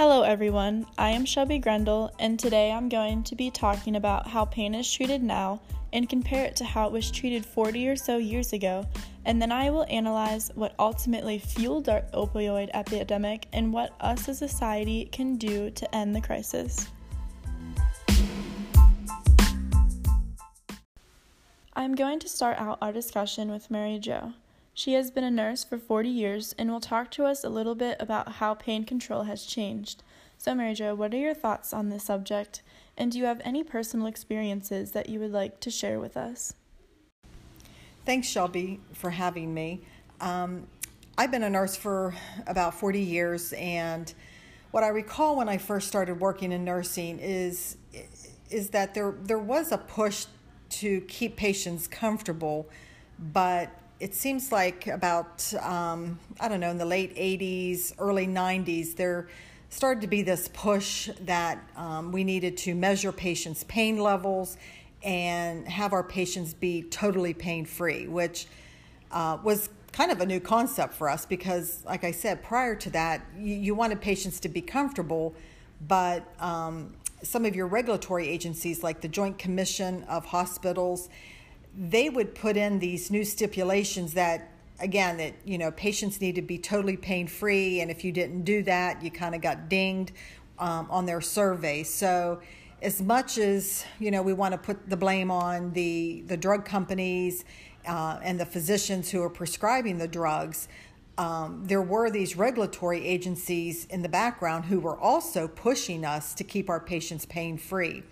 Hello, everyone. I am Shelby Grendel, and today I'm going to be talking about how pain is treated now and compare it to how it was treated 40 or so years ago. And then I will analyze what ultimately fueled our opioid epidemic and what us as a society can do to end the crisis. I'm going to start out our discussion with Mary Jo. She has been a nurse for 40 years and will talk to us a little bit about how pain control has changed. So, Mary Jo, what are your thoughts on this subject? And do you have any personal experiences that you would like to share with us? Thanks, Shelby, for having me. Um, I've been a nurse for about 40 years, and what I recall when I first started working in nursing is is that there there was a push to keep patients comfortable, but it seems like about um, I don't know in the late '80s, early '90s, there started to be this push that um, we needed to measure patients' pain levels and have our patients be totally pain free, which uh, was kind of a new concept for us because, like I said, prior to that, you, you wanted patients to be comfortable, but um, some of your regulatory agencies, like the Joint Commission of Hospitals, they would put in these new stipulations that again that you know patients need to be totally pain free and if you didn't do that you kind of got dinged um, on their survey. So as much as you know we want to put the blame on the the drug companies uh, and the physicians who are prescribing the drugs um, there were these regulatory agencies in the background who were also pushing us to keep our patients pain free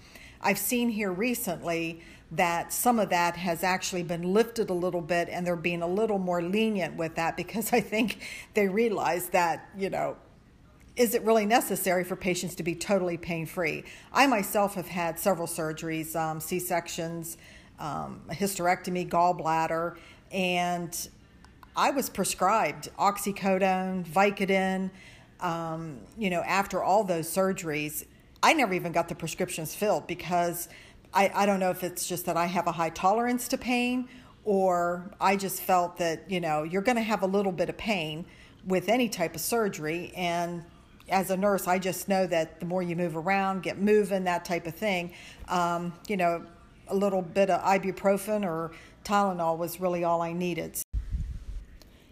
i've seen here recently that some of that has actually been lifted a little bit and they're being a little more lenient with that because I think they realize that, you know, is it really necessary for patients to be totally pain free? I myself have had several surgeries, um, C sections, um, hysterectomy, gallbladder, and I was prescribed oxycodone, Vicodin. Um, you know, after all those surgeries, I never even got the prescriptions filled because I, I don't know if it's just that I have a high tolerance to pain or I just felt that, you know, you're going to have a little bit of pain with any type of surgery. And as a nurse, I just know that the more you move around, get moving, that type of thing, um, you know, a little bit of ibuprofen or Tylenol was really all I needed.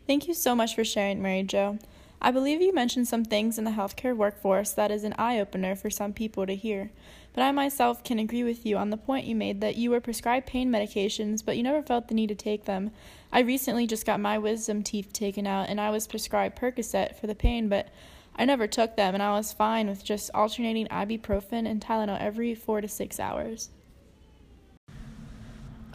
Thank you so much for sharing, Mary Jo. I believe you mentioned some things in the healthcare workforce that is an eye opener for some people to hear. But I myself can agree with you on the point you made that you were prescribed pain medications, but you never felt the need to take them. I recently just got my wisdom teeth taken out, and I was prescribed Percocet for the pain, but I never took them, and I was fine with just alternating ibuprofen and Tylenol every four to six hours.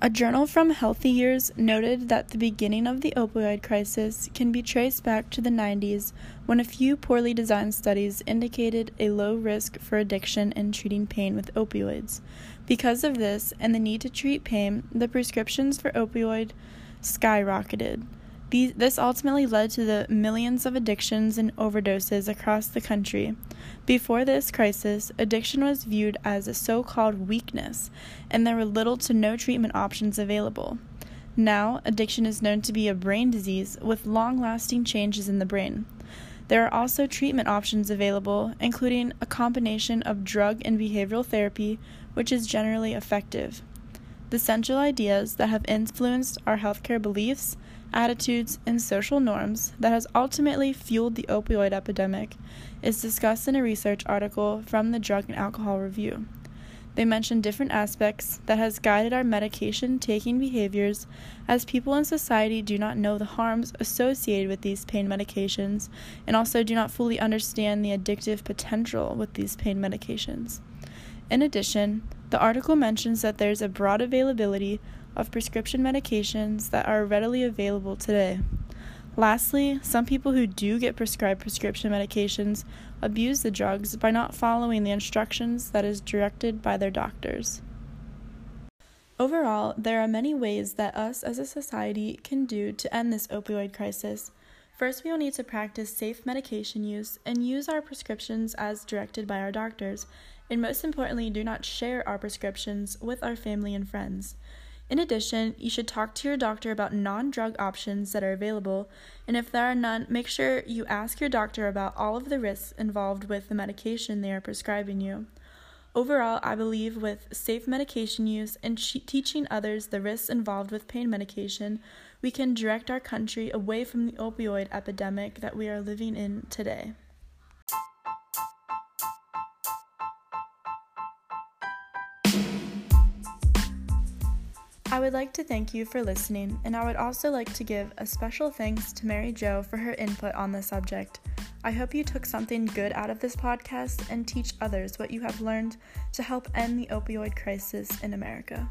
A journal from Healthy Years noted that the beginning of the opioid crisis can be traced back to the 90s when a few poorly designed studies indicated a low risk for addiction in treating pain with opioids. Because of this and the need to treat pain, the prescriptions for opioid skyrocketed. These, this ultimately led to the millions of addictions and overdoses across the country. Before this crisis, addiction was viewed as a so called weakness, and there were little to no treatment options available. Now, addiction is known to be a brain disease with long lasting changes in the brain. There are also treatment options available, including a combination of drug and behavioral therapy, which is generally effective. The central ideas that have influenced our healthcare beliefs, attitudes, and social norms that has ultimately fueled the opioid epidemic is discussed in a research article from the Drug and Alcohol Review. They mention different aspects that has guided our medication taking behaviors as people in society do not know the harms associated with these pain medications and also do not fully understand the addictive potential with these pain medications. In addition, the article mentions that there's a broad availability of prescription medications that are readily available today. Lastly, some people who do get prescribed prescription medications abuse the drugs by not following the instructions that is directed by their doctors. Overall, there are many ways that us as a society can do to end this opioid crisis. First, we will need to practice safe medication use and use our prescriptions as directed by our doctors, and most importantly, do not share our prescriptions with our family and friends. In addition, you should talk to your doctor about non drug options that are available, and if there are none, make sure you ask your doctor about all of the risks involved with the medication they are prescribing you. Overall, I believe with safe medication use and teaching others the risks involved with pain medication, we can direct our country away from the opioid epidemic that we are living in today. I would like to thank you for listening, and I would also like to give a special thanks to Mary Jo for her input on the subject. I hope you took something good out of this podcast and teach others what you have learned to help end the opioid crisis in America.